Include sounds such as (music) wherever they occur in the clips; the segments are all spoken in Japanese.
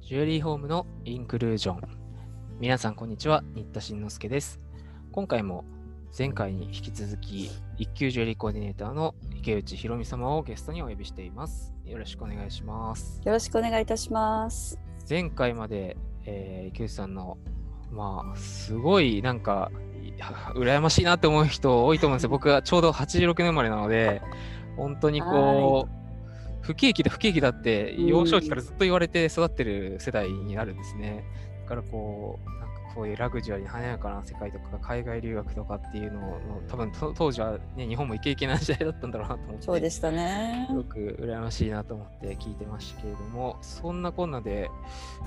ジュエリーホームのインクルージョン。皆さん、こんにちは。新田慎之介です。今回も前回に引き続き、一級ジュエリーコーディネーターの池内博美様をゲストにお呼びしています。よろしくお願いします。よろしくお願いいたします。前回まで、えー池内さんの、まあ、すごいなんか、い羨ましいなって思う人多いと思うんですよ。僕はちょうど86年生まれなので、本当にこう、不景気だ不景気だってうん幼少期からずっと言われて育ってる世代になるんですね。だからこう、なんかこういうラグジュアリーな華やかな世界とか海外留学とかっていうのの多分と当時はね日本もイケイケな時代だったんだろうなと思って。そうでしたねす。ごく羨ましいなと思って聞いてましたけれども、そんなこんなで、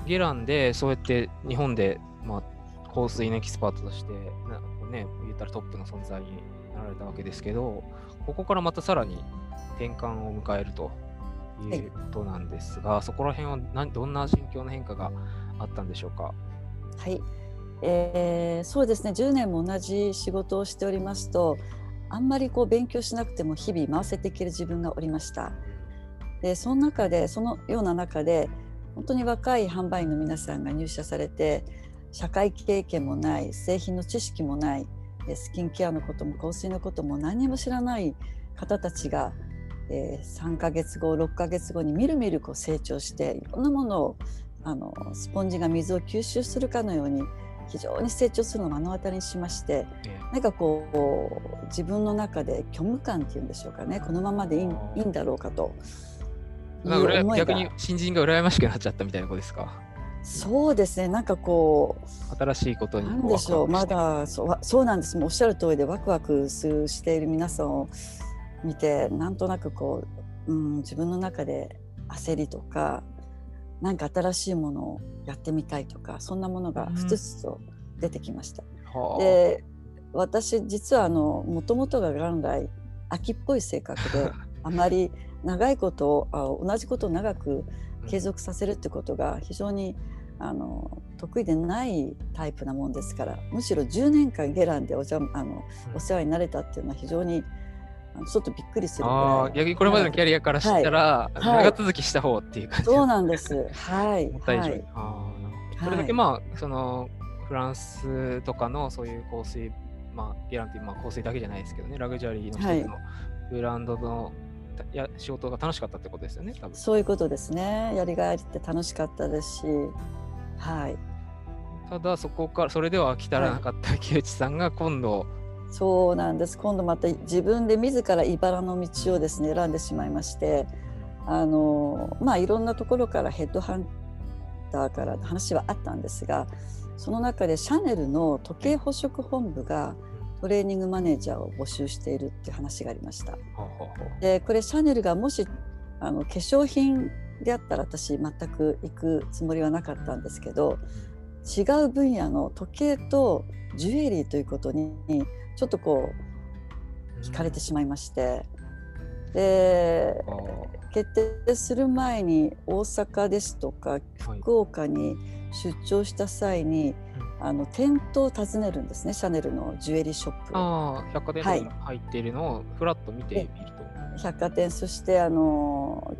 ゲランでそうやって日本で、まあ、香水のエキスパートとして、なね、言ったらトップの存在になられたわけですけど、ここからまたさらに転換を迎えるということなんですが、そこら辺は何どんな心境の変化があったんでしょうか？はい、えーそうですね。10年も同じ仕事をしておりますと、あんまりこう勉強しなくても日々回せていける自分がおりました。で、その中でそのような中で本当に若い販売員の皆さんが入社されて、社会経験もない、製品の知識もない、でスキンケアのことも香水のことも何も知らない方たちが、えー3ヶ月後6ヶ月後にみるみるこう成長していろんなものをあのスポンジが水を吸収するかのように非常に成長するのを目の当たりにしましてえなんかこう自分の中で虚無感っていうんでしょうかね。このままでいいいいんだろうかと。逆に新人が羨ましくなっちゃったみたいなことですか？そうですね。なんかこう新しいことにこなんでしょう。まだそうわそうなんです。もうおっしゃる通りでワクワクするしている皆さんを見てなんとなくこう、うん、自分の中で焦りとかなんか新しいものをやってみたいとかそんなものがふつふつと出てきました。はあで私実はあのもともとが元来秋っぽい性格であまり長いことをあ同じことを長く継続させるってことが非常にあの得意でないタイプなもんですからむしろ10年間ゲランでお邪魔あのお世話になれたっていうのは非常にちょっとびっくりするぐああ、これまでのキャリアからしたら、はい。長続きした方っていう感じ。そうなんです。はい、思った以上に。はい、あー。なるほどそれだはいけまあ、そのフランスとかのそういう香水、まあ、ゲランっていう、まあ、香水だけじゃないですけどね、ラグジュアリーの一つのブランドの、いや仕事が楽しかったってことですよね、多分。そういうことですね。やりがいって楽しかったですし、はい。ただ、そこから、それでは飽き足らなかった木内さんが今度、そうなんです。今度また自分で自ら茨の道をですね選んでしまいまして、あのまあいろんなところからヘッドハンターから話はあったんですが、その中でシャネルの時計捕食本部がトレーニングマネージャーを募集しているっていう話がありました。でこれシャネルがもしあの化粧品であったら私全く行くつもりはなかったんですけど違う分野の時計とジュエリーということにちょっとこう惹かれてしまいまして。であー。決定する前に大阪ですとかはい。福岡に出張した際にあの店頭を訪ねるんですねシャネルのジュエリーショップ。を。あー百貨店入っているのをフラッと見てみると、百貨店そしてあの。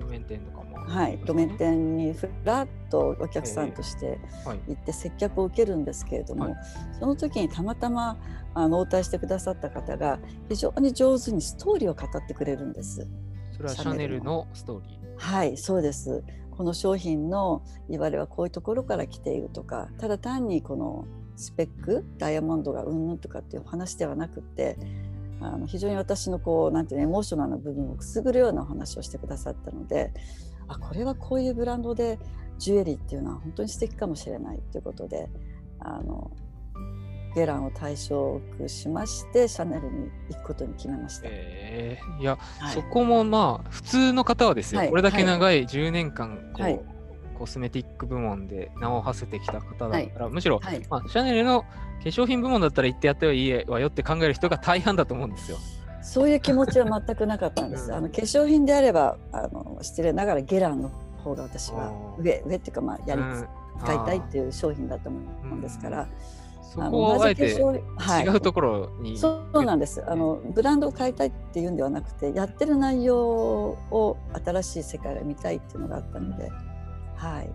はい、路面店にふらっとお客さんとしてはい。行って接客を受けるんですけれども、はいその時にたまたまあの応対してくださった方が非常に上手にストーリーを語ってくれるんです。それはシャネルのストーリー。はいそうですこの商品のいわれはこういうところから来ているとかただ単にこのスペックダイヤモンドがうんぬんとかっていう話ではなくってあの非常に私のこうなんていうのエモーショナルな部分をくすぐるようなお話をしてくださったのであこれはこういうブランドでジュエリーっていうのは本当に素敵かもしれないということであのゲランを対象しましてシャネルに行くことに決めました。え。ーいや、はい。そこもまあ普通の方はですよ、はい。これだけ長い10年間こう、はい。コスメティック部門で名を馳せてきた方だったら、むしろ、はい。まあ、シャネルの化粧品部門だったら行ってやってはいいわよって考える人が大半だと思うんですよ。そういう気持ちは全くなかったんです。あの化粧品であればあの失礼ながらゲランの方が私は上上っていうかまあやりうん。使いたいっていう商品だと思うんですから、そこをあえて違うところに、はい、そうなんです。あのブランドを変えたいっていうんではなくてやってる内容を新しい世界が見たいっていうのがあったので、はい、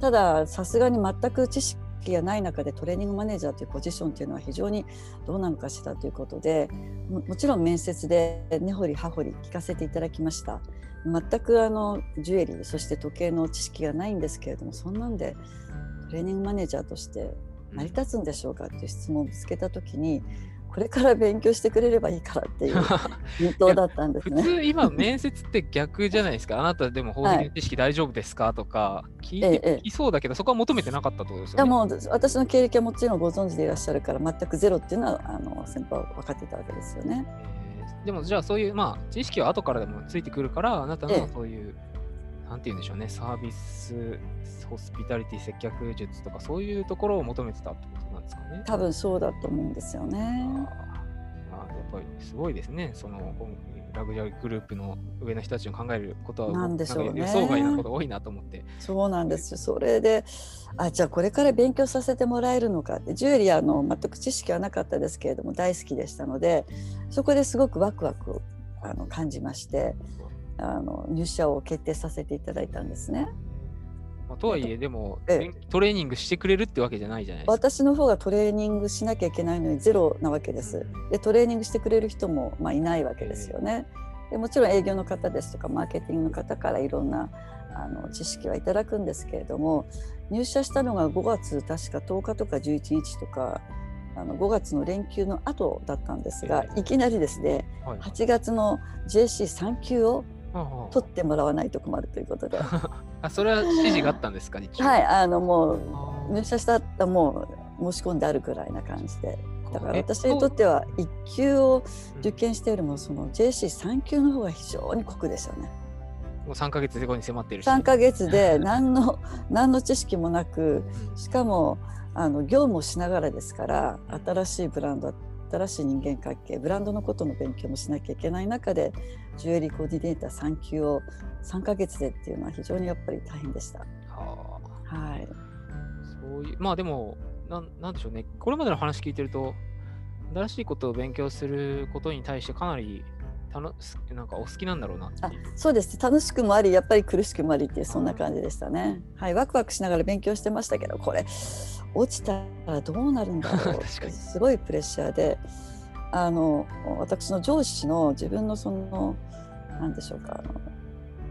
たださすがに全く知識がない中でトレーニングマネージャーというポジションというのは非常にどうなのかしらということでもちろん面接で根掘り葉掘り聞かせていただきました。全くあのジュエリーそして時計の知識がないんですけれどもそんなんでトレーニングマネージャーとして成り立つんでしょうかっていう質問をぶつけた時にこれから勉強してくれればいいからっていう (laughs) 返答だったんですね。普通今面接って逆じゃないですか。あなたでも法律知識大丈夫ですか、とか聞いてきそうだけど、そこは求めてなかったってことですよね。いやもう私の経歴はもちろんご存知でいらっしゃるから全くゼロっていうのはあの先輩は分かってたわけですよね。でもじゃあそういうまあ知識は後からでもついてくるからあなたのそういう、なんて言うんでしょうね。サービスホスピタリティ接客術とかそういうところを求めてたってことなんですかね。多分そうだと思うんですよね。あやっぱりすごいですね。そのラグジュアリーグループの上の人たちの考えることはなんでしょうね。予想外なこと多いなと思って。そうなんですそれであじゃあこれから勉強させてもらえるのかって。ジュエリアの全く知識はなかったですけれども大好きでしたのでそこですごくワクワクあの感じましてあの入社を決定させていただいたんですね。まあ、とはいえでもトレーニングしてくれるってわけじゃないじゃないですか。私の方がトレーニングしなきゃいけないのにゼロなわけです。でトレーニングしてくれる人もまあいないわけですよね。でもちろん営業の方ですとかマーケティングの方からいろんなあの知識はいただくんですけれども入社したのが5月確か10日とか11日とかあの5月の連休の後だったんですが、いきなりですね、はい、8月の JC3 級を取ってもらわないと困るということで。(laughs) あそれは指示があったんですかはいあのもう入社したらもう申し込んであるぐらいな感じで。だから私にとっては1級を受験してよりもその JC3 級の方が非常に酷でしたね。もう3か月で後に迫っているし。3か月で (laughs) 何の何の知識もなくしかもあの業務をしながらですから新しいブランド新しい人間関係ブランドのことの勉強もしなきゃいけない中でジュエリーコーディネーター3級を3か月でっていうのは非常にやっぱり大変でした。はあ、はい、そういうまあでもななんでしょうね。これまでの話聞いてると新しいことを勉強することに対してかなりたのなんかお好きなんだろうなあそうです。楽しくもありやっぱり苦しくもありっていうそんな感じでしたね。はい、ワクワクしながら勉強してましたけどこれ落ちたらどうなるんだろう。(laughs) すごいプレッシャーであの私の上司の自分のその何でしょうかあの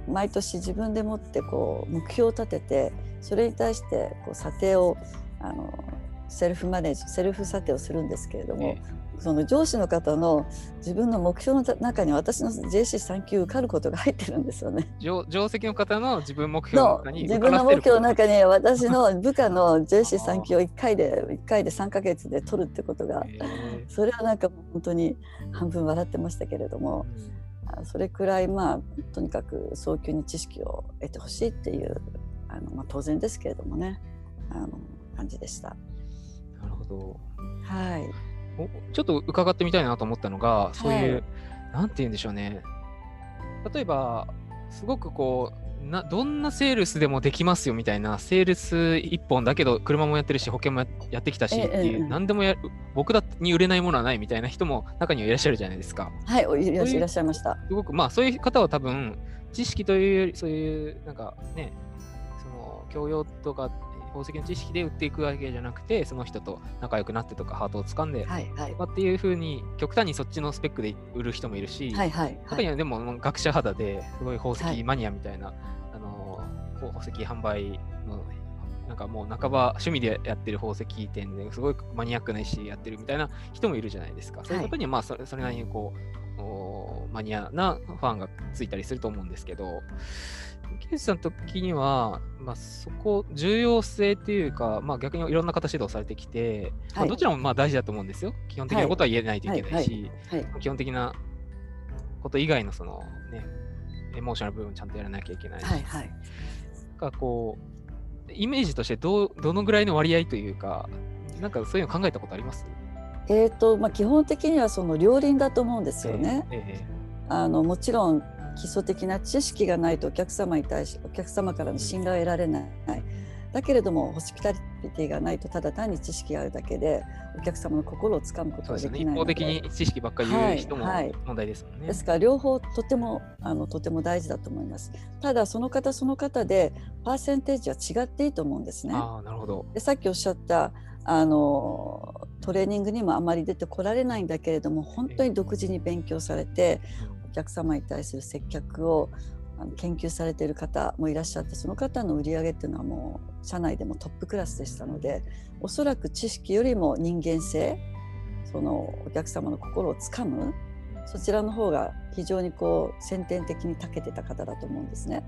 毎年自分でもってこう目標を立ててそれに対してこう査定をあのセルフマネージセルフ査定をするんですけれども、その上司の方の自分の目標の中に私の JC3 級受かることが入ってるんですよね。上上席の方の自分目標の中に自分の目標の中に (laughs) 私の部下の JC3 級を1回で1回で3か月で取るってことがそれはなんか本当に半分笑ってましたけれども、うん、それくらいまあとにかく早急に知識を得てほしいっていうあの、まあ、当然ですけれどもねあの感じでした。なるほど。はい。ちょっと伺ってみたいなと思ったのが、そういう、はい、なんて言うんでしょうね。例えば、すごくこう、などんなセールスでもできますよみたいな、セールス一本だけど、車もやってるし、保険もやってきたしっていう、何でもや僕だに売れないものはないみたいな人も中にはいらっしゃるじゃないですか。はい、いらっしゃいました。すごく、まあ、そういう方は多分、知識というより、そういう、なんかね、その教養とか宝石の知識で売っていくわけじゃなくてその人と仲良くなってとかハートを掴んで、はいはい、っていうふうに極端にそっちのスペックで売る人もいるし、はいはいはい、中にはでも学者肌ですごい宝石マニアみたいな、はい、あの宝石販売のなんかもう半ば趣味でやってる宝石店ですごいマニアックな石やってるみたいな人もいるじゃないですか。そういうことにはまあそれそれなりにこうマニアなファンがついたりすると思うんですけど、ケイスさんの時には、まあ、そこ、重要性っていうか、まあ、逆にいろんな形指導されてきて、はい、まあ、どちらもまあ大事だと思うんですよ。基本的なことは言えないといけないし、基本的なこと以外のそのね、エモーショナル部分ちゃんとやらなきゃいけないし、はいはい、かこう、イメージとしてどどのぐらいの割合というか、なんかそういうの考えたことあります？えーとまあ、基本的にはその両輪だと思うんですよね。えーえー、あのもちろん基礎的な知識がないとお客様に対しお客様からの信頼を得られない。だけれどもホスピタリティがないとただ単に知識があるだけでお客様の心をつかむことができないので、一方的に知識ばっかり言う人も問題ですもんね。はい、ですから両方とてもあのとても大事だと思います。ただその方その方でパーセンテージは違っていいと思うんですね。あなるほどでさっきおっしゃったあのトレーニングにもあまり出てこられないんだけれども本当に独自に勉強されてお客様に対する接客を研究されている方もいらっしゃってその方の売り上げっていうのはもう社内でもトップクラスでしたのでおそらく知識よりも人間性そのお客様の心をつかむそちらの方が非常にこう先天的に長けてた方だと思うんですね。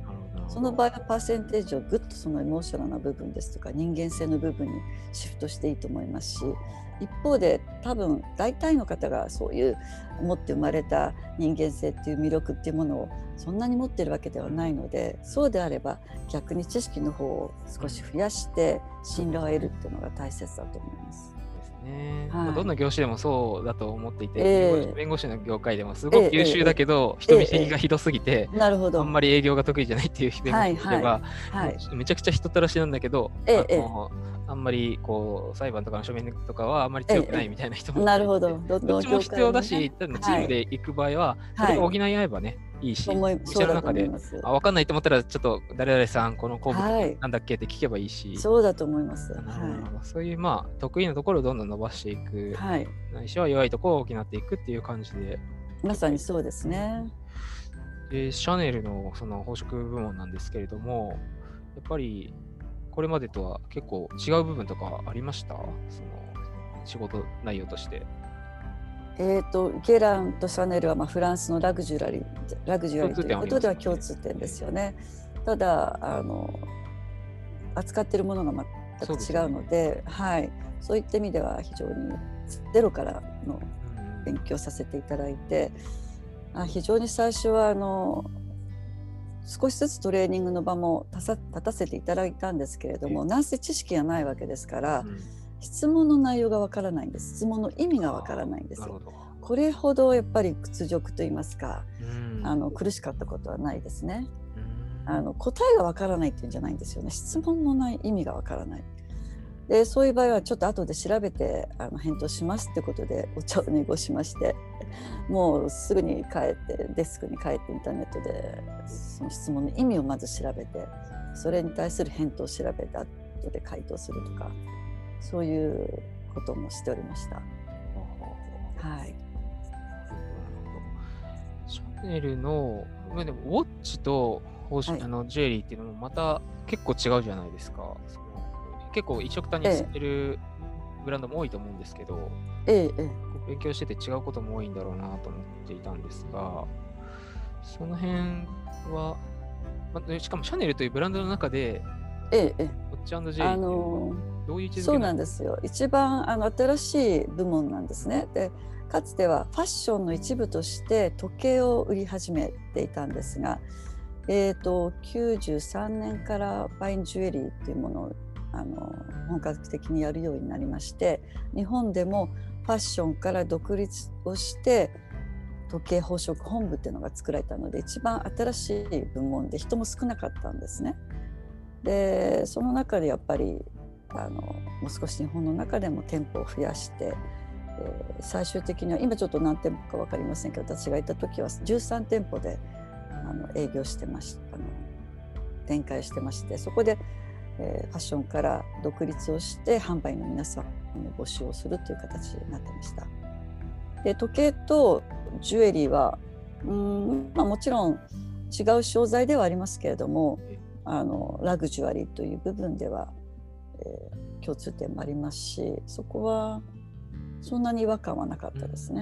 その場合はパーセンテージをぐっとそのエモーショナルな部分ですとか人間性の部分にシフトしていいと思いますし一方で多分大体の方がそういう持って生まれた人間性っていう魅力っていうものをそんなに持ってるわけではないのでそうであれば逆に知識の方を少し増やして信頼を得るっていうのが大切だと思います。ね、はい、どんな業種でもそうだと思っていて、えー、弁護士の業界でもすごく優秀だけど、えー、人見知りがひどすぎて、なるほど。あんまり営業が得意じゃないっていう弁護士では、はい。はい、めちゃくちゃ人たらしなんだけど、あのあんまりこう裁判とかの書面とかはあんまり強くないみたいな人も、なるほど。どっちも必要だし、ね、チームで行く場合は、それを補い合えばね、いいし、店の中であ分かんないと思ったら、ちょっと誰々さん、この項目なんだっけって聞けばいいし、そうだと思います。はい、そういう、まあ、得意なところをどんどん伸ばしていく、はい、ないしは弱いところを補っていくっていう感じで。まさにそうですね。で、シャネルのその宝飾部門なんですけれども、やっぱりこれまでとは結構違う部分とかありました？その仕事内容として。えーと、ゲランとシャネルはまあフランスのラグジュアリーラグジュアリーということでは共通点ですよね。ただあの扱っているものが全く違うので、ね、はい、そういった意味では非常にゼロからの勉強させていただいて、あ非常に最初はあの少しずつトレーニングの場も立たせていただいたんですけれども、なんせ知識がないわけですから。うん。質問の内容がわからないんです。質問の意味がわからないんです。これほどやっぱり屈辱と言いますか、あの苦しかったことはないですね。あの答えがわからないっていうんじゃないんですよね。質問のない意味がわからない。でそういう場合はちょっと後で調べてあの返答しますってことでお茶を濁しましてもうすぐに帰ってデスクに帰ってインターネットでその質問の意味をまず調べてそれに対する返答を調べて後で回答するとかそういうこともしておりました。はい。シャネルの、まあ、でもウォッチとはい、あのジュエリーっていうのもまた結構違うじゃないですか。結構一緒くたにしてるブランドも多いと思うんですけど、ええ、勉強してて違うことも多いんだろうなと思っていたんですが、その辺は、まあ、しかもシャネルというブランドの中で、ええ、ウォッチジュエリーっていうのは、どういうそうなんですよ。一番あの新しい部門なんですね。でかつてはファッションの一部として時計を売り始めていたんですが、えーと、93年からファインジュエリーっていうものをあの本格的にやるようになりまして日本でもファッションから独立をして時計宝飾本部っていうのが作られたので一番新しい部門で人も少なかったんですね。でその中でやっぱりあのもう少し日本の中でも店舗を増やして、えー、最終的には今ちょっと何店舗か分かりませんけど私がいた時は13店舗であの営業してましあの展開してましてそこで、えー、ファッションから独立をして販売の皆さんの募集をするという形になってました。で時計とジュエリーはうん、まあ、もちろん違う商材ではありますけれどもあのラグジュアリーという部分ではえー、共通点もありますしそこはそんなに違和感はなかったですね。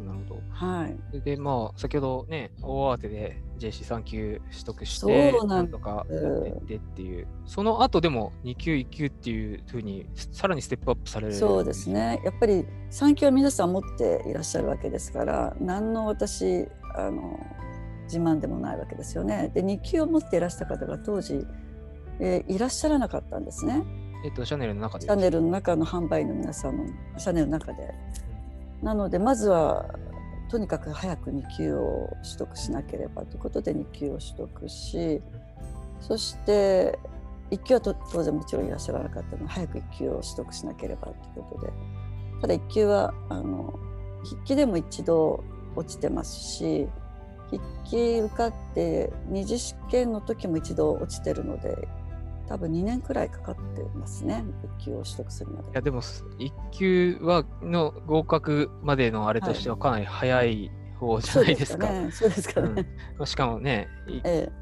うん、なるほど。はい。で、まあ、先ほどね、大慌てで JC3 級取得して、そうなんとかやってっていう、その後でも2級、1級っていうふうに、さらにステップアップされるそうですね。やっぱり3級は皆さん持っていらっしゃるわけですから、何の私、あの、自慢でもないわけですよね。で、2級を持っていらした方が当時、えー、いらっしゃらなかったんですね。えっと、シャネルの中でシャネルの中の販売の皆さんのシャネルの中で。うん、なのでまずはとにかく早く2級を取得しなければということで2級を取得しそして1級は当然もちろんいらっしゃらなかったので早く1級を取得しなければということで。ただ1級はあの筆記でも一度落ちてますし筆記受かって二次試験の時も一度落ちてるので多分2年くらいかかってますね1級を取得するまで。いやでも1級はの合格までのあれとしてはかなり早い方じゃないですか。そうですかね。うん、しかもね、ええ、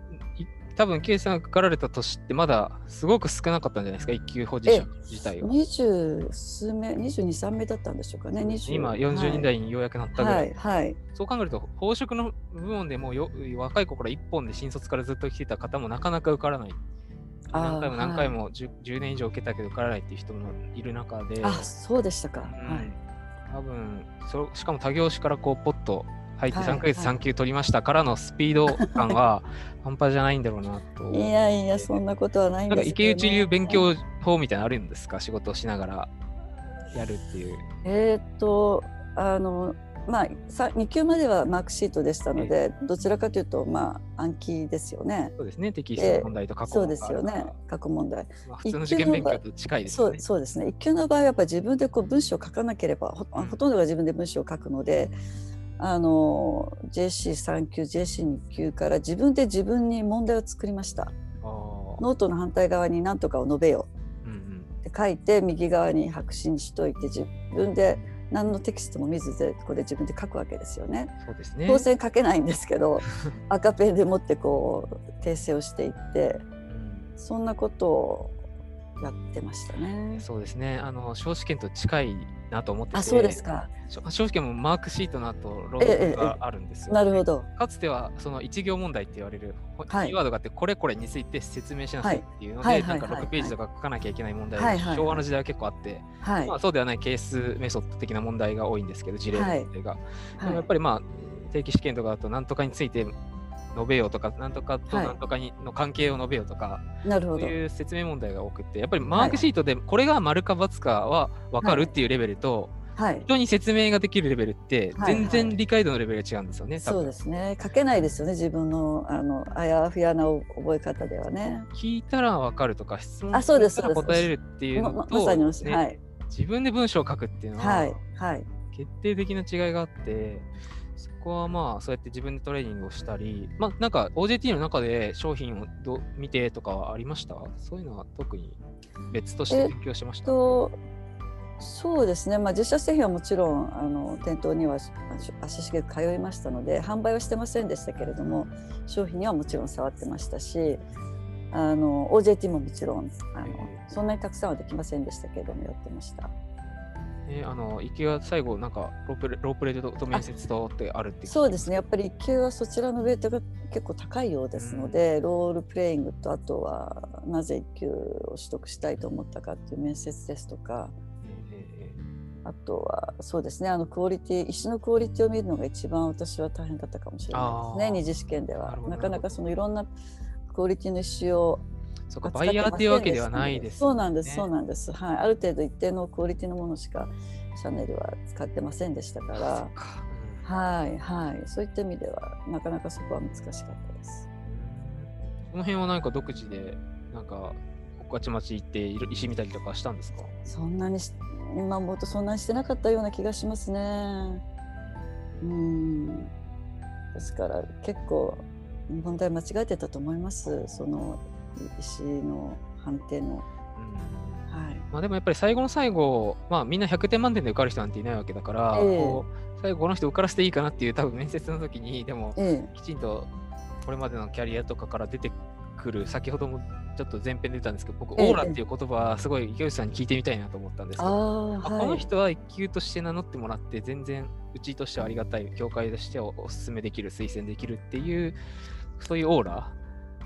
多分、ケイさんがかかられた年ってまだすごく少なかったんじゃないですか、一級ポジション自体が。二十数名、22、3名だったんでしょうかね、今、40人台にようやくなったぐらい。はい、はい、そう考えると、宝飾の部門でもよ若い子から1本で新卒からずっと来てた方もなかなか受からない。何回も何回も 10,、はい、10年以上受けたけど受からないっていう人もいる中で。あ、そうでしたか。うん、はい。多分そしかも他業種からこうポッと入って3ヶ月3級取りましたからのスピード感は (laughs) 半端じゃないんだろうなと。いやいや、そんなことはないんですけど、ね、池内流勉強法みたいなのあるんですか？仕事をしながらやるっていう。えっと、あの、まあ、2級まではマークシートでしたので、どちらかというと、まあ、暗記ですよね。そうですね、テキストの問題と過去問題、そうですよね、過去問題。まあ、普通の受験勉強と近いですね。そうそうですね。1級の場合はやっぱり自分でこう文章を書かなければほ、ほとんどが自分で文章を書くので、あの JC3 級 JC2 級から自分で自分に問題を作りました。ノートの反対側に何とかを述べよう、うんうん、って書いて右側に白紙にしといて自分で何のテキストも見ずでここで自分で書くわけですよね。そうですね当然書けないんですけど (laughs) 赤ペンでもってこう訂正をしていって、そんなことをやってましたね。そうですね。あの小試験と近いなと思ってて、あ、そうですか。小試験もマークシートの後ロードがあるんですよ、ねえええ、なるほど。かつてはその一行問題って言われる、キーワードがあってこれこれについて説明しなさいっていうので、はい、なんか6ページとか書かなきゃいけない問題が、はいはい、昭和の時代は結構あって、はい、まあそうではないケースメソッド的な問題が多いんですけど、事例の問題が。でもやっぱりまあ定期試験とかだと何とかについて述べようとか、なんとかとなんとかにの関係を述べようとか、なるほどそういう説明問題が多くて、やっぱりマークシートでこれが丸か×かは分かるっていうレベルと、はい、人に説明ができるレベルって全然理解度のレベルが違うんですよね。はいはい、そうですね。書けないですよね。自分のあのあやふやな覚え方ではね。聞いたらわかるとか質問したら答えれるっていうのと、ままさに、ね、はい、自分で文章を書くっていうのは、はいはい、決定的な違いがあって。そこはまあそうやって自分でトレーニングをしたり、まあなんか OJT の中で商品をど見てとかはありました？そういうのは特に別として勉強しました、えっと、そうですね、まあ、実写製品はもちろんあの店頭には足しげく通いましたので販売はしてませんでしたけれども商品にはもちろん触ってましたしあの OJT ももちろんあのそんなにたくさんはできませんでしたけれどもやってました。えー、あの一級は最後なんかロープレロープレとと面接とってあるってそうですね。やっぱり一級はそちらのウェイトが結構高いようですので、うん、ロールプレイングとあとはなぜ一級を取得したいと思ったかっていう面接ですとか、えー、あとはそうですね。あのクオリティ石のクオリティを見るのが一番私は大変だったかもしれないですね。二次試験では。なかなかそのいろんなクオリティの石をそうか、バイヤーっていうわけではないです、ね、そうなんです、そうなんです。はい。ある程度一定のクオリティのものしかシャネルは使ってませんでしたから、はいはい。そういった意味ではなかなかそこは難しかったです。この辺は何か独自でなんか御徒町行って石見たりとかしたんですか？そんなに今思うとそんなにしてなかったような気がしますね。うん。ですから結構問題間違えてたと思います。その石の判定の。はい。まあ、でもやっぱり最後の最後、まあ、みんな100点満点で受かる人なんていないわけだから、えー、最後この人受からせていいかなっていう多分面接の時にでも、きちんとこれまでのキャリアとかから出てくる先ほどもちょっと前編で出たんですけど僕、オーラっていう言葉はすごい池内さんに聞いてみたいなと思ったんですけど、はい、この人は一級として名乗ってもらって全然うちとしてはありがたい協会としてお勧めできる推薦できるっていうそういうオーラ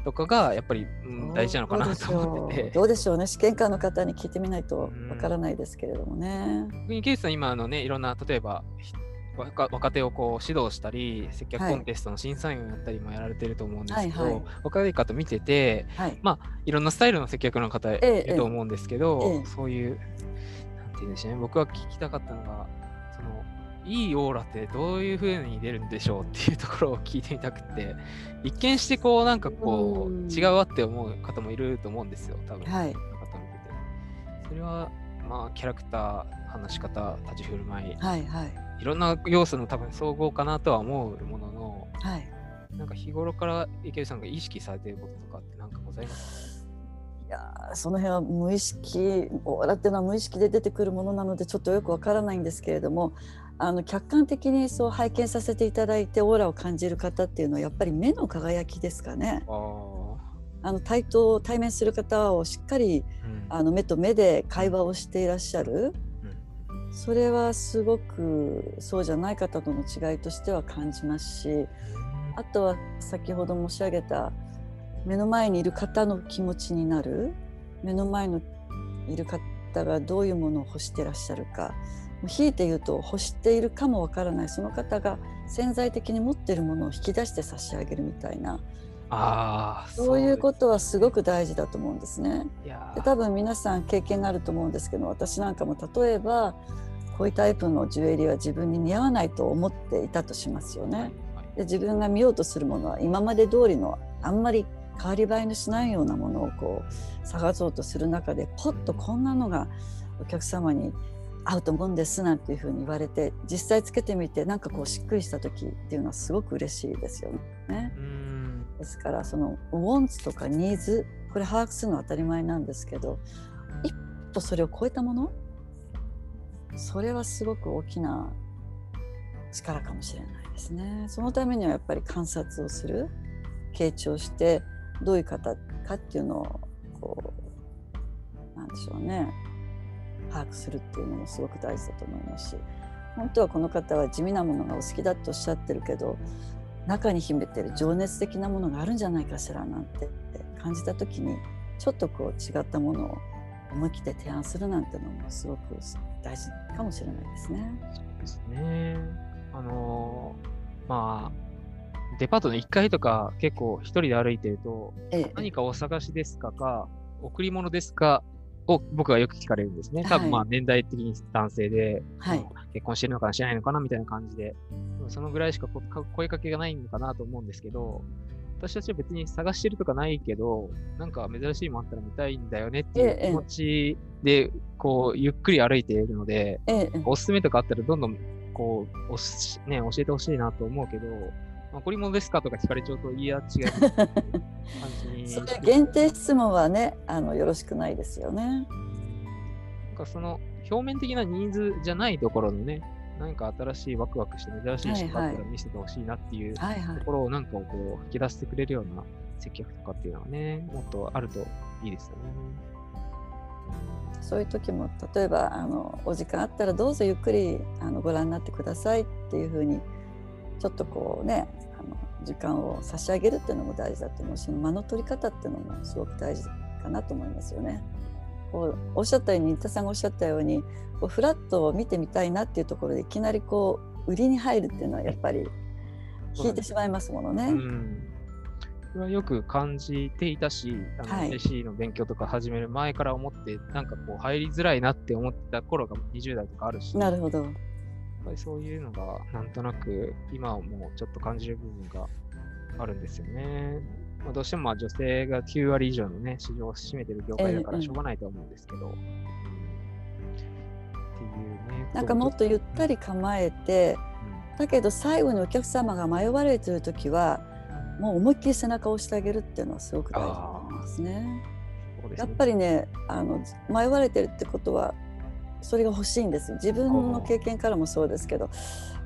とかがやっぱり、うん、大事なのかなと思ってて。どうでしょうね。試験官の方に聞いてみないとわからないですけれどもね。ケイスさん今あのねいろんな例えば若手をこう指導したり接客コンテストの審査員をやったりもやられてると思うんですけど、はいはい、若い方見てて、はい、まあいろんなスタイルの接客の方いると思うんですけど、ええ、そういうなんて言うんでしょうね。僕は聞きたかったのがいいオーラってどういうふうに出るんでしょうっていうところを聞いてみたくて、一見してこう、なんかこう、うん。違うわって思う方もいると思うんですよ、多分。はい。この方見てて。それは、まあ、キャラクター、話し方、立ち振る舞い、はいはい。いろんな要素の多分総合かなとは思うものの、はい。なんか日頃から池内さんが意識されていることとかってなんかございますいやーその辺は無意識オーラっていうのは無意識で出てくるものなのでちょっとよくわからないんですけれどもあの客観的にそう拝見させていただいてオーラを感じる方っていうのはやっぱり目の輝きですかね。かああの対等対面する方をしっかりあ、うん。あの目と目で会話をしていらっしゃる。うん。それはすごくそうじゃない方との違いとしては感じますしあとは先ほど申し上げた目の前にいる方の気持ちになる。目の前のいる方がどういうものを欲してらっしゃるかもう引いて言うと欲しているかもわからない。その方が潜在的に持っているものを引き出して差し上げるみたいな。ああ、そういうことはすすごく大事だと思うんですね。で多分皆さん経験があると思うんですけど私なんかも例えばこういうタイプのジュエリーは自分に似合わないと思っていたとしますよね。はい。で自分が見ようとするものは今まで通りのあんまり変わり映えのしないようなものをこう探そうとする中でポッとこんなのがお客様に合うと思うんですなんていうふうに言われて実際つけてみてなんかこうしっくりした時っていうのはすごく嬉しいですよね。ですからそのウォンツとかニーズこれ把握するのは当たり前なんですけど一歩それを超えたものそれはすごく大きな力かもしれないですね。そのためにはやっぱり観察をする傾聴してどういう方かっていうのをこうなんでしょうね把握するっていうのもすごく大事だと思いますし本当はこの方は地味なものがお好きだとおっしゃってるけど中に秘めてる情熱的なものがあるんじゃないかしらなんて感じた時にちょっとこう違ったものを思い切って提案するなんてのもすごく大事かもしれないですね。そうですね。あのーまあ、デパートの1階とか結構一人で歩いてると、ええ何かお探しですかか、贈り物ですかを僕はよく聞かれるんですね。多分まあはい年代的に男性で、はい。まあ結婚してるのかな、してないのかなみたいな感じで、そのぐらいしか声かけがないのかなと思うんですけど、私たちは別に探してるとかないけど、なんか珍しいもんあったら見たいんだよねっていええ。う気持ちで、こう、ゆっくり歩いているので、ええ。おすすめとかあったらどんどんこうね、教えてほしいなと思うけど、まあ、贈り物ですかとか聞かれちゃうと、いや、違う (laughs) 感じにそれ限定質問はねあのよろしくないですよね。なんかその表面的なニーズじゃないところのね、何か新しいワクワクして珍しい仕があったら見せてほしいなっていうところをなんかこう引き出してくれるような接客とかっていうのはね、もっとあるといいですよね。そういう時も例えばあのお時間あったらどうぞゆっくりあのご覧になってくださいっていうふうにちょっとこうね時間を差し上げるっていうのも大事だと思うし間の取り方っていうのもすごく大事かなと思いますよね。こうおっしゃったように新田さんがおっしゃったようにこうフラットを見てみたいなっていうところでいきなりこう売りに入るっていうのはやっぱり引いてしまいますものね。うん。それはよく感じていたし、あの、はい AC の勉強とか始める前から思って、なんかこう入りづらいなって思ってた頃が20代とかあるし、なるほど。ぱりそういうのがなんとなく今はもうちょっと感じる部分があるんですよね。まあ、どうしてもまあ女性が9割以上のね、市場を占めてる業界だかええらしょうがないとは思うんですけど。うんっていうね。なんかもっとゆったり構えて、だけど最後にお客様が迷われてる時はもう思いっきり背中を押してあげるっていうのはすごく大事だと思いますね。すねやっぱりねあの迷われてるってことはそれが欲しいんですよ。自分の経験からもそうですけど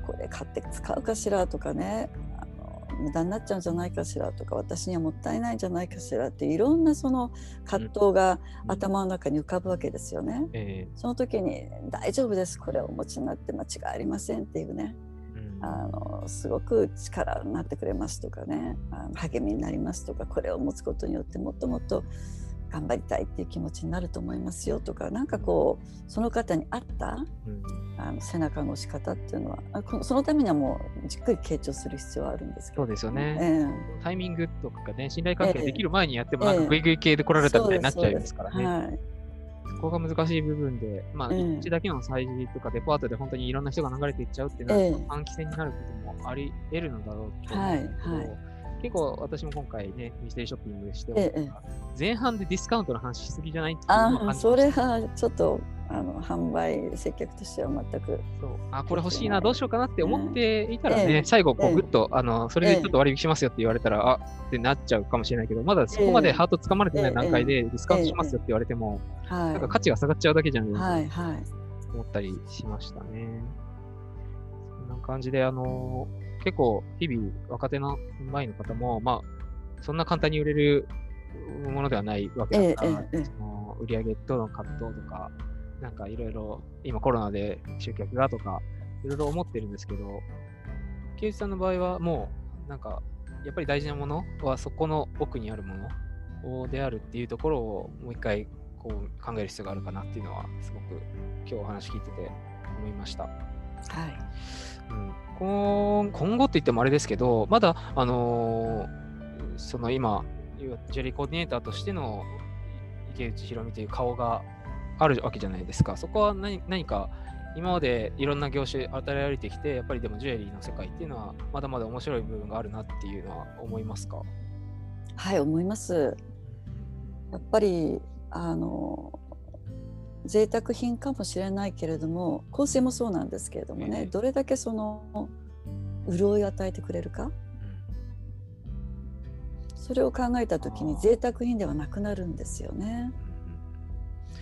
これ買って使うかしらとかねあの無駄になっちゃうんじゃないかしらとか私にはもったいないんじゃないかしらっていろんなその葛藤が頭の中に浮かぶわけですよね。えその時に「大丈夫ですこれをお持ちになって間違いありません」っていうね。あのすごく力になってくれますとかね。あの励みになりますとかこれを持つことによってもっともっと頑張りたいっていう気持ちになると思いますよとかなんかこうその方に合ったうん。あの背中の押し方っていうのはあこのそのためにはもうじっくり傾聴する必要はあるんですけど。そうですよね。えタイミングとかね、信頼関係ええできる前にやっても、なんええ。かグイグイ系で来らえれたみたいになっちゃいますからね。はい、そこが難しい部分で、まあ、ええ一だけの催事とかデパートで本当にい。ろんな人が流れていっちゃうっていうのは、ええ換気扇になることもあり得るのだろうと思はいうん。ですけど、はい結構私も今回ね、ミステリーショッピングしてええ前半でディスカウントの話しすぎじゃないってあそれはちょっとあの販売接客としては全く。そうあ、これ欲しいな、どうしようかなって思っていたらええね、最後、こええう、ぐっと、あの、それでちょっと割引しますよって言われたら、あってなっちゃうかもしれないけど、まだそこまでハートつかまれてない段階でディスカウントしますよって言われても、なんかは価値が下がっちゃうだけじゃないいですか。はいはい。思ったりしましたね。そんな感じで、あの結構、日々、若手の前の方も、まあ、そんな簡単に売れるものではないわけだから、えええ売り上げとの葛藤とか、なんかいろいろ、今コロナで集客がとか、いろいろ思ってるんですけど、ケイジさんの場合はもう、なんか、やっぱり大事なものはそこの奥にあるものであるっていうところをもう一回こう考える必要があるかなっていうのはすごく今日お話聞いてて思いました。はいうん、今後って言ってもあれですけど、まだ、あのーその今、ジェリーコーディネーターとしての池内宏美という顔があるわけじゃないですか。そこは何何か今までいろんな業種与えられてきて、やっぱりでもジュエリーの世界っていうのはまだまだ面白い部分があるなっていうのは思いますか？はい思います。やっぱりあの贅沢品かもしれないけれども香水もそうなんですけれどもね、ええどれだけその潤いを与えてくれるか？それを考えた時に贅沢品ではなくなるんですよね。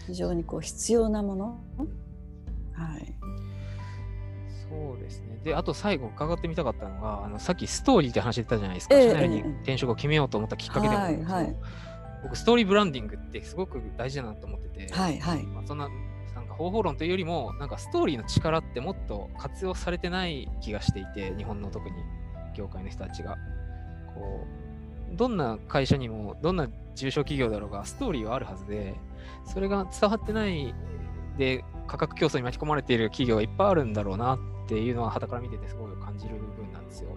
非常にこう必要なもの。はい。そうですね。で、あと最後伺ってみたかったのが、あのさっきストーリーって話出たじゃないですか。ええシャネルにええ転職を決めようと思ったきっかけでもはいはい僕、ストーリーブランディングってすごく大事だなと思ってて、はいはいまあ、そんななんか方法論というよりも、なんかストーリーの力ってもっと活用されてない気がしていて、日本の特に業界の人たちが。こうどんな会社にも、どんな中小企業だろうが、ストーリーはあるはずで、それが伝わってないで、価格競争に巻き込まれている企業がいっぱいあるんだろうなっていうのは、傍から見ててすごい感じる部分なんですよ。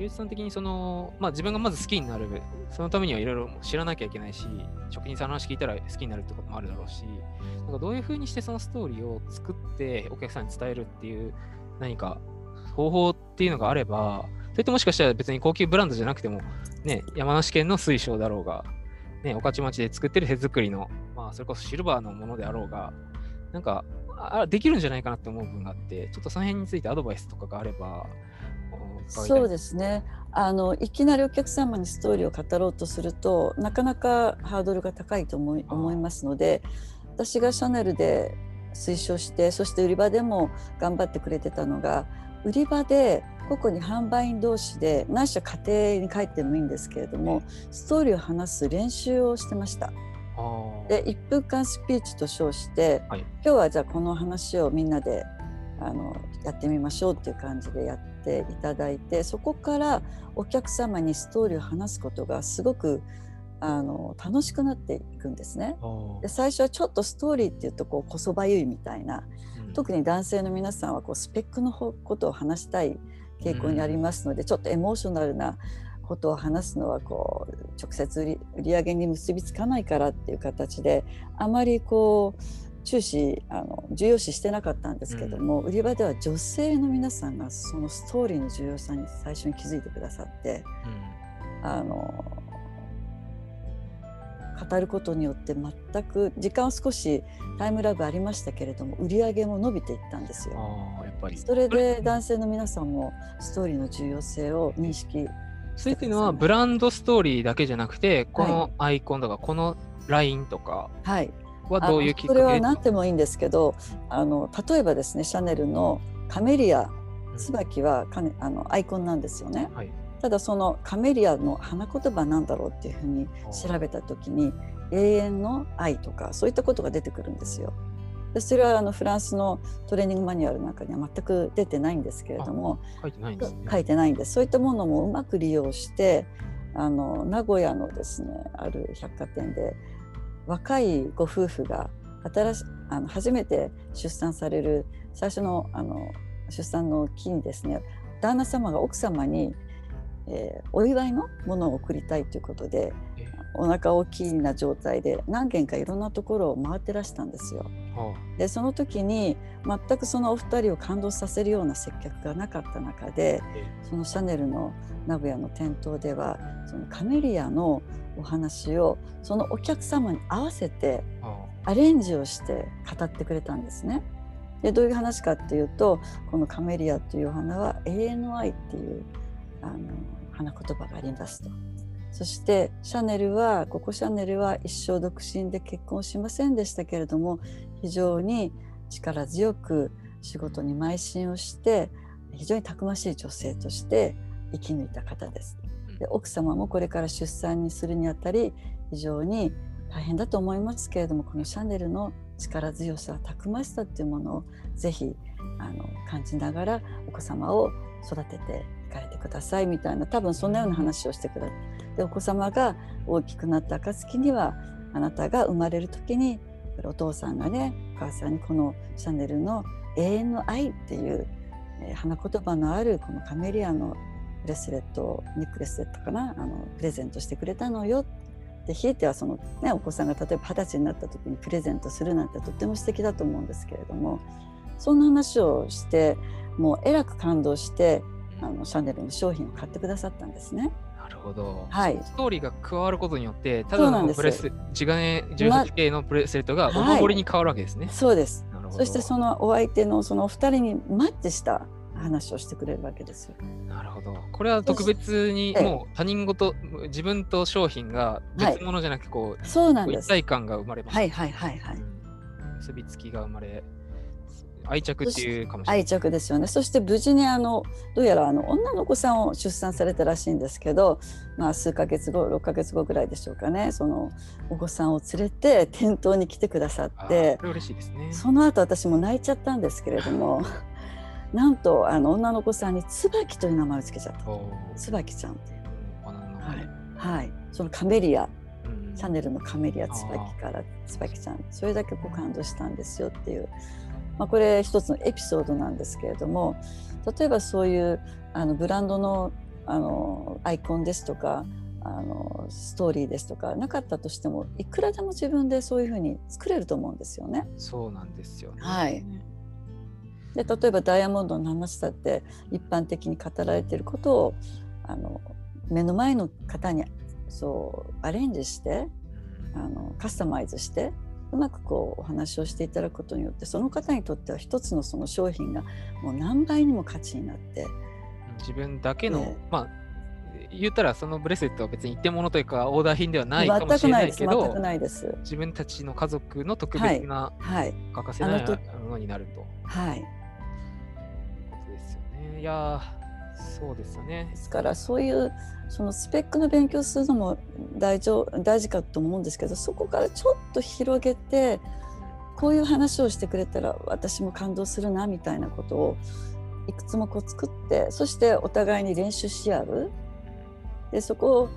木内さん的にその、まあ、自分がまず好きになる、そのためにはいろいろ知らなきゃいけないし、職人さんの話聞いたら好きになるってこともあるだろうし、なんかどういうふうにしてそのストーリーを作ってお客さんに伝えるっていう何か方法っていうのがあれば、それってもしかしたら別に高級ブランドじゃなくても、ね、山梨県の水晶だろうが、ね、御徒町で作ってる手作りの、まあ、それこそシルバーのものであろうが、なんか、あできるんじゃないかなって思う部分があって、ちょっとその辺についてアドバイスとかがあれば、そうす。ですねあのいきなりお客様にストーリーを語ろうとするとなかなかハードルが高いと思い思いますので私がシャネルで推奨してそして売り場でも頑張ってくれてたのが売り場で個々に販売員同士で何社家庭に帰ってもいいんですけれどもストーリーを話す練習をしてました。で1分間スピーチと称して、はい今日はじゃあこの話をみんなであのやってみましょうっていう感じでやっていただいてそこからお客様にストーリーを話すことがすごくあの楽しくなっていくんですね。で最初はちょっとストーリーっていうとこうこそばゆいみたいなうん特に男性の皆さんはこうスペックのほことを話したい傾向にありますので、ちょっとエモーショナルなことを話すのはこう直接売り売り上げに結びつかないからっていう形であまりこう注視あの重要視してなかったんですけども、売り場では女性の皆さんがそのストーリーの重要さに最初に気づいてくださってあの語ることによって全く時間は少しタイムラグありましたけれども売り上げも伸びていったんですうん、よ。ああ、やっぱり。それで男性の皆さんもストーリーの重要性を認識それっていうのはブランドストーリーだけじゃなくて、こはのアイコンとか、このラインとかはいはどういうきっかけ？あそれは何でもいいんですけどあの例えばですねシャネルのカメリア椿はかねあのアイコンなんですよね。はい。ただそのカメリアの花言葉なんだろうっていうふうに調べた時に永遠の愛とかそういったことが出てくるんですよ。でそれはあのフランスのトレーニングマニュアルの中には全く出てないんですけれども書いてないんですね。書いてないんですそういったものもうまく利用してあの名古屋のですねある百貨店で若いご夫婦が新しあの初めて出産される最初のあの出産の期にですね。旦那様が奥様に、えーお祝いのものを贈りたいということでえお腹大きいな状態で何軒かいろんなところを回ってらしたんですよ。はでその時に全くそのお二人を感動させるような接客がなかった中でえ。そのシャネルの名古屋の店頭ではそのカメリアのお話をそのお客様に合わせてアレンジをして語ってくれたんですね。でどういう話かっていうとこのカメリアというお花は永遠の愛っていうあの花言葉がありますと。そしてシャネルはここシャネルは一生独身で結婚しませんでしたけれども非常に力強く仕事に邁進をして非常にたくましい女性として生き抜いた方です。で奥様もこれから出産にするにあたり非常に大変だと思いますけれどもこのシャネルの力強さたくましさっていうものをぜひあの感じながらお子様を育てていかれてくださいみたいな多分そんなような話をしてください。でお子様が大きくなった暁にはあなたが生まれる時にお父さんがねお母さんにこのシャネルの永遠の愛っていう、花言葉のあるこのカメリアのブレスレットネックレスレットかな？あのプレゼントしてくれたのよでひいてはその、ね、お子さんが例えば二十歳になった時にプレゼントするなんてとっても素敵だと思うんですけれどもそんな話をしてもうえらく感動してあのシャネルの商品を買ってくださったんですね。なるほど。はいストーリーが加わることによって、ただのブレス、地金18系のブレスレットがお守りに変わるわけですね。そうですなるほど。そしてそのお相手のそのお二人にマッチした話をしてくれるわけですよ。なるほど。これは特別にええもう他人事、自分と商品が別物じゃなくて、こう、そうなんです。一体感が生まれます。はいはいはいはい。うん結びつきが生まれ、愛着っていうかもしれない。愛着ですよね。そして無事にあのどうやらあの女の子さんを出産されたらしいんですけど、まあ数ヶ月後、6ヶ月後ぐらいでしょうかね。そのお子さんを連れて店頭に来てくださって嬉しいですね。その後私も泣いちゃったんですけれども、(laughs) なんとあの女の子さんに椿という名前をつけちゃった。椿ちゃんは前い。はい。そのカメリア、うんシャネルのカメリア椿から椿ちゃん、それだけこう感動したんですよっていう。まあ、これ一つのエピソードなんですけれども例えばそういうあのブランドのあのアイコンですとかあのストーリーですとかなかったとしてもいくらでも自分でそういうふうに作れると思うんですよね。そうなんですよね。はいで例えばダイヤモンドの話だって一般的に語られていることをあの目の前の方にそうアレンジしてうんあのカスタマイズしてうまくこうお話をしていただくことによってその方にとっては一つのその商品がもう何倍にも価値になって自分だけの、ええまあ、言ったらそのブレスレットは別に一点物というかオーダー品ではないかも全しれくないいけど、くないです。自分たちの家族の特別なはい欠かせないものになると。はいことですよね。いや、そうですよね。で。すからそういうそのスペックの勉強するのも大丈大事かと思うんですけどそこからちょっと広げてこういう話をしてくれたら私も感動するなみたいなことをいくつもこう作ってそしてお互いに練習し合う。でそこ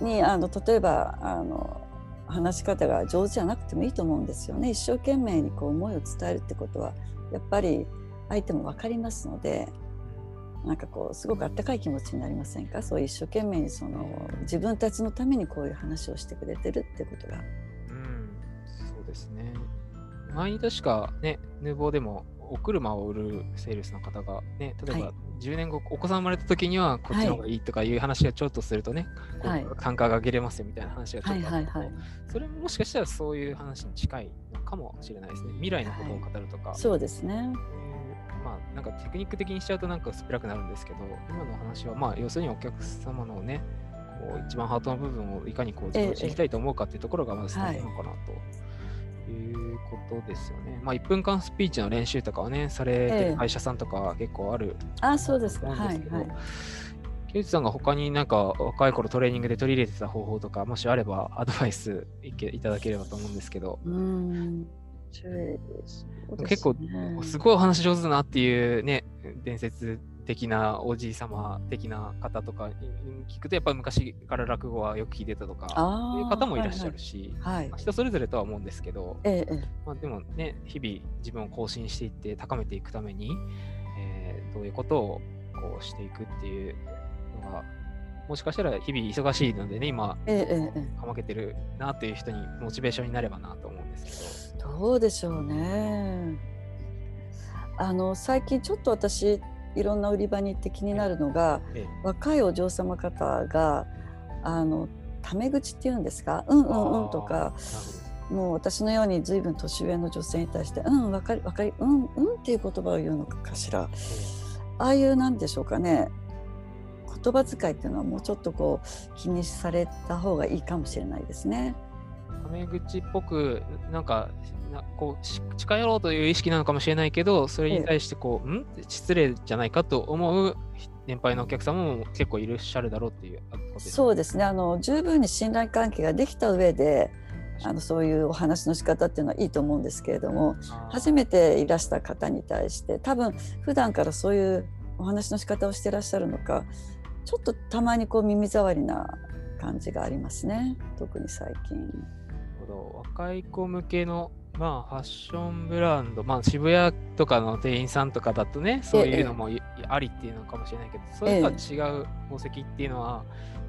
にあの例えばあの話し方が上手じゃなくてもいいと思うんですよね。一生懸命にこう思いを伝えるってことはやっぱり相手も分かりますので。なんかこうすごくあったかい気持ちになりませんか？そう一生懸命にその自分たちのためにこういう話をしてくれてるってことが。うん、そうですね。前に確かね、ヌーボーでもお車を売るセールスの方がね、例えばはい10年後、お子さん生まれた時にはこっちの方がいいとかいう話がちょっとするとね、はい単価が上げれますよみたいな話がちょはいっとあってはいはい。それももしかしたらそういう話に近いのかもしれないですね。未来のことを語るとか。そうですね。えーまあ、なんかテクニック的にしちゃうとなんか薄っぺらくなるんですけど、今の話は、まあ、要するにお客様のね、こう一番ハートの部分をいかにこうええ自分知りたいと思うかっていうところがまず大事なのかなということですよね。まあ、1分間スピーチの練習とかはね、されてええる会社さんとかは結構あるあそうですか。はいはい。ケイチさんが他になんか若い頃トレーニングで取り入れてた方法とか、もしあればアドバイスいけいただければと思うんですけど、うーん。ね結構すごいお話上手だなっていうね、伝説的なおじい様的な方とかに聞くと、やっぱり昔から落語はよく聞いてたとか、いう方もいらっしゃるし、はい。まあ人それぞれとは思うんですけど、ええええ。まあ、でもね、日々自分を更新していって高めていくために、えーどういうことをこうしていくっていうのが、もしかしたら日々忙しいのでね、今、えええええかまけてるなっていう人にモチベーションになればなと思うんですえど。うでしょうね。あの最近ちょっと私いろんな売り場に行って気になるのが、けど。え。若いお嬢様方があのタメ口っていうんですか「うんうんうん」とかえもう私のように随分年上の女性に対して「うんわかりわかりうんうん」っていう言葉を言うのかしら。ああいうなんでしょうかね言葉遣いっていうのはもうちょっとこう気にされた方がいいかもしれないですね。タメ口っぽく、なんか、なこうし近寄ろうという意識なのかもしれないけど、それに対してこう、ん？失礼じゃないかと思う年配のお客様も結構いらっしゃるだろうっていうそうですね。あの十分に信頼関係ができた上であのそういうお話の仕方っていうのはいいと思うんですけれども初めていらした方に対して多分普段からそういうお話の仕方をしてらっしゃるのかちょっとたまにこう耳障りな感じがありますね。特に最近。若い子向けの、まあ、ファッションブランド、まあ、渋谷とかの店員さんとかだとね、そういうのもいありっていうのかもしれないけど、それとは違う宝石っていうのは、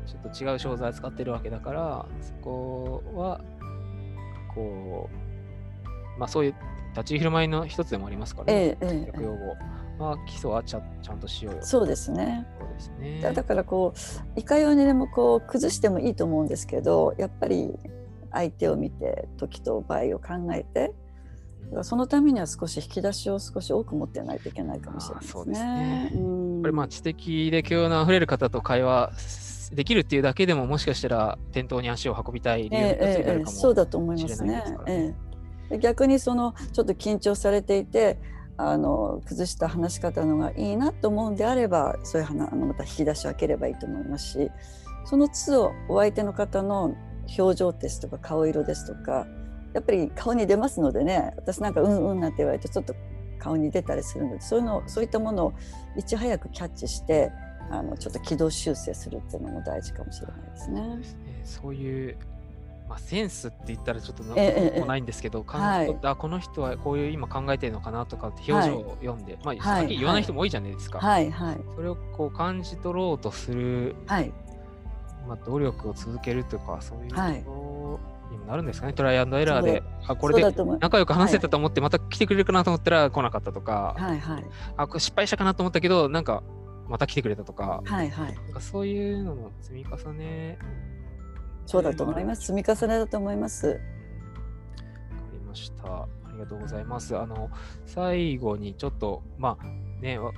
ちょっと違う商材使ってるわけだから、そこは、こう、まあ、そういう立ち居振る舞いの一つでもありますからね、ええええ。客用語。まあ、基礎はちゃちゃんとしようよ。そうですね。ですね。だだからこういかようにでもこう崩してもいいと思うんですけどやっぱり相手を見て時と場合を考えてそのためには少し引き出しを少し多く持ってないといけないかもしれないですね。そうですね。うん。やっぱりまあ知的で教養のあふれる方と会話できるっていうだけでももしかしたら店頭に足を運びたい理由の一つええええええになるかもそうだと思いますしれないね。逆にそのちょっと緊張されていてあの崩した話し方のがいいなと思うんであればそういう話あのまた引き出しを開ければいいと思いますしその都度お相手の方の表情ですとか顔色ですとかやっぱり顔に出ますのでね私なんかうんうんなんて言われてちょっと顔に出たりするのでそういうのそういったものをいち早くキャッチしてあのちょっと軌道修正するっていうのも大事かもしれない。ですねそういう、まあ、センスって言ったらちょっとなもないんですけど、感はい。あこの人はこういう今考えてるのかなとかって表情を読んで、まあ、はいさっき言わない人も多いじゃないですか。はいはい。それをこう感じ取ろうとする、はい。まあ、努力を続けるとかそういうはい。ことにもなるんですかね、トライアンドエラーで。あこれで仲良く話せたと思ってまた来てくれるかなと思ったら来なかったとか、はいはい。あこれ失敗したかなと思ったけどなんかまた来てくれたとかはいはい。なんかそういうのの積み重ねそうだと思います積み重ねだと思いますわかりました。ありがとうございます。あの、最後にちょっと、まあね、わ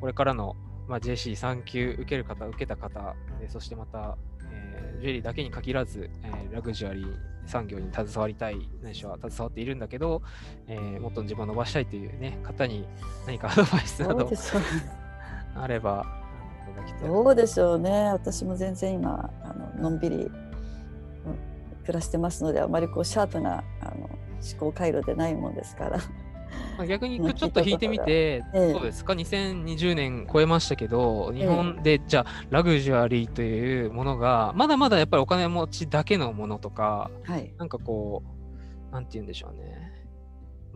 これからの、まあ、JC3 級受ける方、受けた方、でそしてまた、えージュエリーだけに限らず、えーラグジュアリー産業に携わりたい、ないしは携わっているんだけど、えーもっと自分を伸ばしたいというね、方に何か (laughs) アドバイスなどあれば、いただきたい。どうでしょうね私も全然今あののんびり、うん暮らしてますのであまりこうシャープなあの思考回路でないもんですから。まあ、逆にまあちょっと引いてみて、ええ。どうですか、2020年超えましたけど、日本でじゃあ、ラグジュアリーというものが、まだまだやっぱりお金持ちだけのものとか、はい。なんかこう、なんて言うんでしょうね。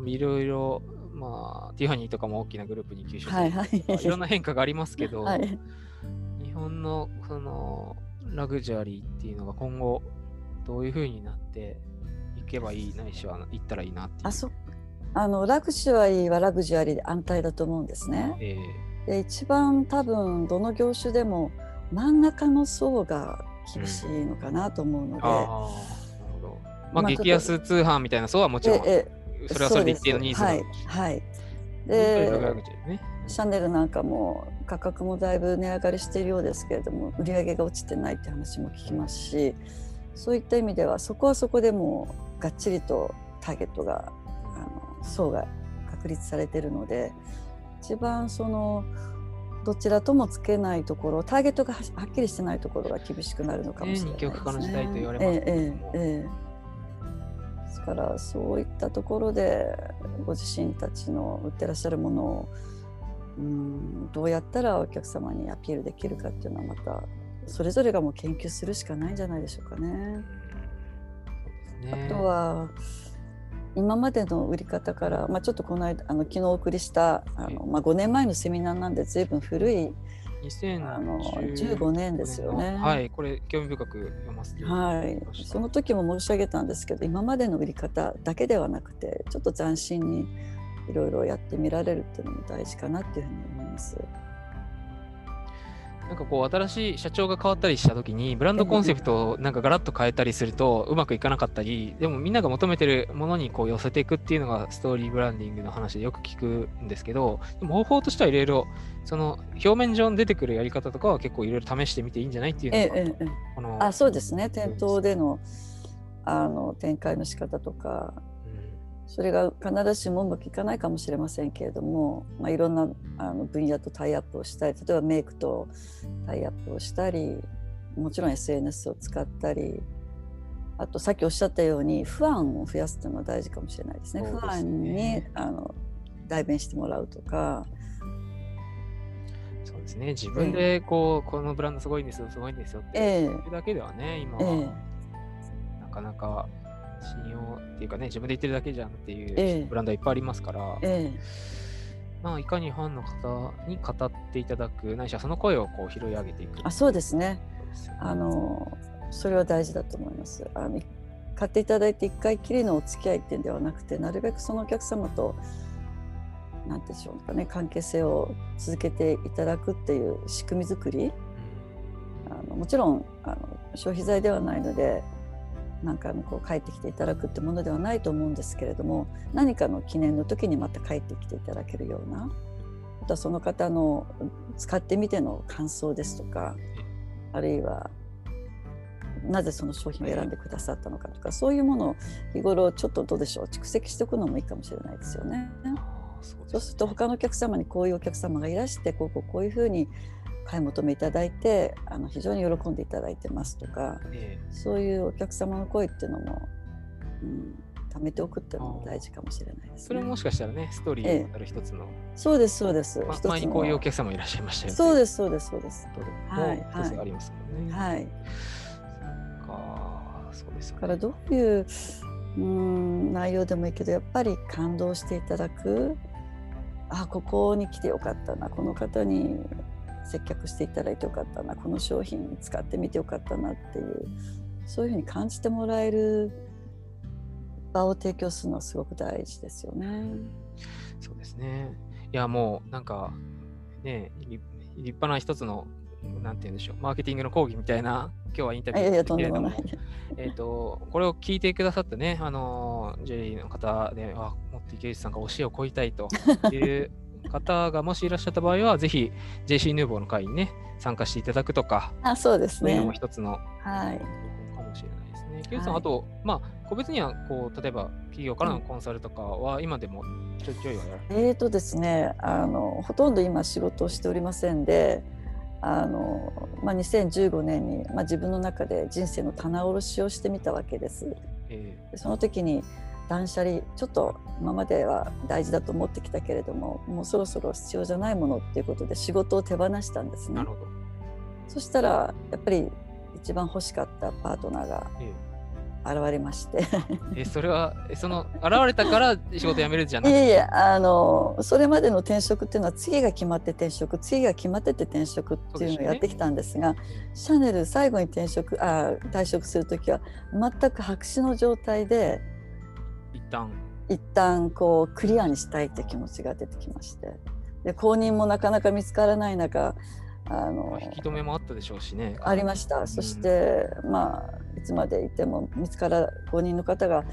いろいろ、まあ、ティファニーとかも大きなグループに吸収さはいはい。いろんな変化がありますけど、(laughs) はい。日本のそのラグジュアリーっていうのが今後、どういうふうになっていけばいい、ないしは行ったらいいなっていう。あそあのラグジュアリーはラグジュアリーで安泰だと思うんですね。えで一番多分どの業種でも真ん中の層が厳しいのかなと思うので、えああ、なるほど。まあ、まあ激安通販みたいな層はもちろん、えそれはそれで一定のニーズはいはいででね、シャネルなんかも価格もだいぶ値上がりしているようですけれども売り上げが落ちてないって話も聞きますしそういった意味ではそこはそこでもがっちりとターゲットがあの層が確立されているので一番そのどちらともつけないところターゲットがははっきりしてないところが厳しくなるのかもしれないですね。ですからそういったところでご自身たちの売ってらっしゃるものをうんどうやったらお客様にアピールできるかっていうのはまたそれぞれがもう研究するしかないんじゃないでしょうかね。ね。あとは今までの売り方から、まあ、ちょっとこの間あの昨日お送りしたあの、まあ、5年前のセミナーなんで随分古いあの15年ですよね。はい、これ興味深く読ませてはい、その時も申し上げたんですけど今までの売り方だけではなくてちょっと斬新にいろいろやってみられるっていうのも大事かなっていうふうに思います。なんかこう新しい社長が変わったりした時にブランドコンセプトをなんかガラッと変えたりするとうまくいかなかったりでもみんなが求めてるものにこう寄せていくっていうのがストーリーブランディングの話でよく聞くんですけどでも方法としてはいろいろその表面上に出てくるやり方とかは結構いろいろ試してみていいんじゃないっていうのが、ええこのあそうですね。店頭でのあの展開の仕方とかそれが必ずしもうまくいかないかもしれませんけれども、まあ、いろんなあの分野とタイアップをしたり例えばメイクとタイアップをしたりもちろん SNS を使ったりあとさっきおっしゃったように不安を増やすというのは大事かもしれないですね。すね。不安にあの代弁してもらうとか。そうですね。自分でこう、えー、このブランドすごいんですよすごいんですよって言うだけではね、今は、えー、なかなか信用っていうかね、自分で言ってるだけじゃんっていうブランドはいっぱいありますから、ええ、まあ、いかにファンの方に語っていただく、ないしはその声をこう拾い上げていくあそうですね。あのそれは大事だと思います。あの買っていただいて一回きりのお付き合いっていうんではなくて、なるべくそのお客様と何でしょうかね関係性を続けていただくっていう仕組み作り、うん、あのもちろんあの消費財ではないので何回もこう帰ってきていただくってものではないと思うんですけれども何かの記念の時にまた帰ってきていただけるようなあとはその方の使ってみての感想ですとかあるいはなぜその商品を選んでくださったのかとかそういうものを日頃ちょっとどうでしょう蓄積しておくのもいいかもしれないですよね。そうすると他のお客様にこういうお客様がいらしてこうこうこういうふうに買い求めいただいてあの非常に喜んでいただいてますとか、ええ、そういうお客様の声っていうのも、うん、貯めておくっていうのも大事かもしれないです、ね、それももしかしたらねストーリーある一つの、え、そうですそうです、ま、前にこういうお客様いらっしゃいましたよねそうですそうですそうです。はいはい。ありますもんね。はい。そうです、ね、からどういううん内容でもいいけどやっぱり感動していただく。あここに来てよかったなこの方に接客していただいてよかったなこの商品使ってみてよかったなっていうそういうふうに感じてもらえる場を提供するのはすごく大事ですよね。そうですね。いやもうなんかね立派な一つのなんて言うんでしょうマーケティングの講義みたいな今日はインタビューですけれどもえっとこれを聞いてくださったねあのジェリーの方であもっと池内さんが教えをこいたいという方がもしいらっしゃった場合は、ぜひ JC ヌーボーの会にね、参加していただくとか、あそうですね。も一つの、はい、かもしれないですね。ケイさん、はい、あと、まあ、個別にはこう例えば企業からのコンサルとかは今でもちょいちょいはやえーとですねあの、ほとんど今仕事をしておりませんで、あのまあ、2015年に、まあ、自分の中で人生の棚卸しをしてみたわけです。えー、その時に断捨離ちょっと今までは大事だと思ってきたけれどももうそろそろ必要じゃないものっていうことで仕事を手放したんですね。そしたらやっぱり一番欲しかったパートナーが現れまして、(laughs) ええそれはその現れたから仕事辞めるじゃない？いやいやあのそれまでの転職っていうのは次が決まって転職次が決まってて転職っていうのをやってきたんですが、ね、シャネル最後に転職あ退職する時は全く白紙の状態で一旦。一旦こうクリアにしたいって気持ちが出てきまして。で公認もなかなか見つからない中あの引き止めもあったでしょうしね。ありました。うん、そしてまあいつまでいても見つから公認の方が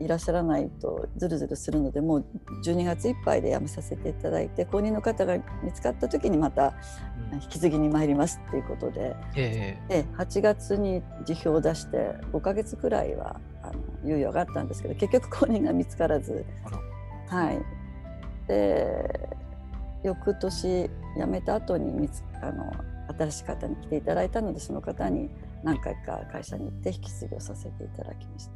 いらっしゃらないとずるずるするのでもう12月いっぱいで辞めさせていただいて公認の方が見つかった時にまた引き継ぎに参りますっていうことで,、えで8月に辞表を出して5か月くらいは猶予があったんですけど結局公認が見つからず、はい、で翌年辞めた後に見つあの新しい方に来ていただいたのでその方に何回か会社に行って引き継ぎをさせていただきました。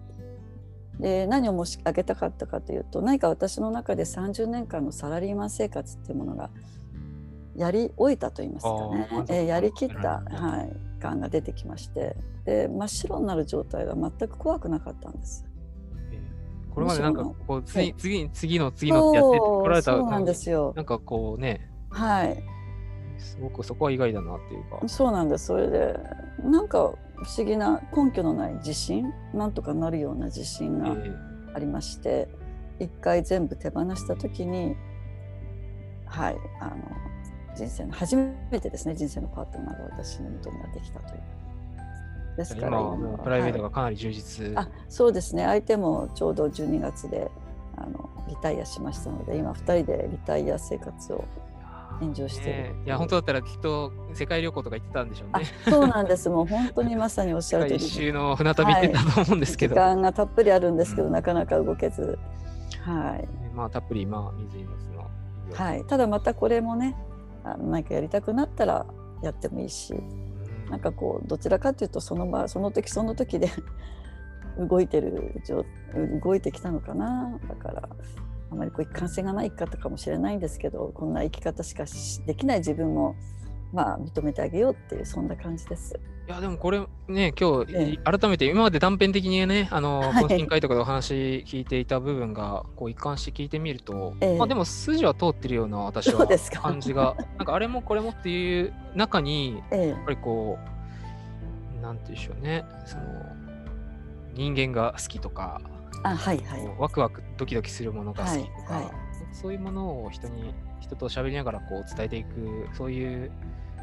で何を申し上げたかったかというと何か私の中で30年間のサラリーマン生活っていうものがやり終えたと言いますかね、えー、やりきった、はい、感が出てきましてで真っ白になる状態が全く怖くなかったんです。これまでなんかこう次次次の次のってやってこられたそうなんですよ。なんかこうね。はい。すごくそこは意外だなっていうか。そうなんです。それでなんか不思議な根拠のない自信なんとかなるような自信がえありまして、一回全部手放した時にはいあの人生の初めてですね人生のパートナーが私の元にやってきたという。ですから今プライベートはいがかなり充実。あそうですね。相手もちょうど12月であのリタイアしましたので今2人でリタイア生活をエンジョイしてるねいや、本当だったらきっと世界旅行とか行ってたんでしょうあね。そうなんです。もう本当にまさにおっしゃる通りで。(laughs) 一周の船旅行ってたと思うんですけど、時間がたっぷりあるんですけどなかなか動けず。はい。まあたっぷりまあ水にの。はい、ただまたこれもねあの何かやりたくなったらやってもいいし。うんなんかこうどちらかというとその場その時その時で (laughs) 動いてる動いてきたのかなだからあまりこう一貫性がない方かもしれないんですけどこんな生き方しかしできない自分もまあ認めてあげようっていうそんな感じです。いや、でもこれね、今日、え改めて今まで断片的にね、あの、はい。懇親会とかでお話聞いていた部分が、こう一貫して聞いてみると、ええ。まあでも筋は通ってるような私は感じが、なんかあれもこれもっていう中に、ええ。やっぱりこう、なんていうんでしょうね、その、人間が好きとか、あはいはい。ワクワクドキドキするものが好きとか、そういうものを人に人と喋りながらこう伝えていくそういう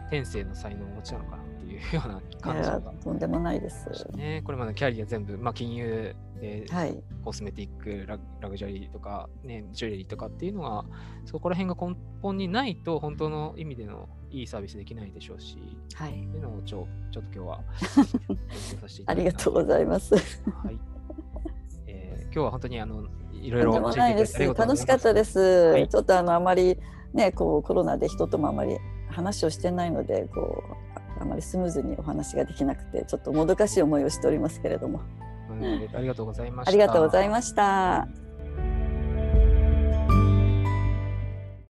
天性の才能をお持ちなのかないうようない感じやがとんでもないです。しねこれまでのキャリア全部、まあ、金融ではいコスメティックラグラグジュアリーとか、ね、ジュエリーとかっていうのがそこら辺が根本にないと本当の意味でのいいサービスできないでしょうしはいっていうのをちょちょっと今日は勉強させていたありがとうございます。はいえー今日は本当にあのいろいろ教えていただ楽しかった。です。いちょっとあのあまりねこうコロナで人ともあまり話をしてないのでこうあまりスムーズにお話ができなくてちょっともどかしい思いをしておりますけれどもうんありがとうございました。ありがとうございました。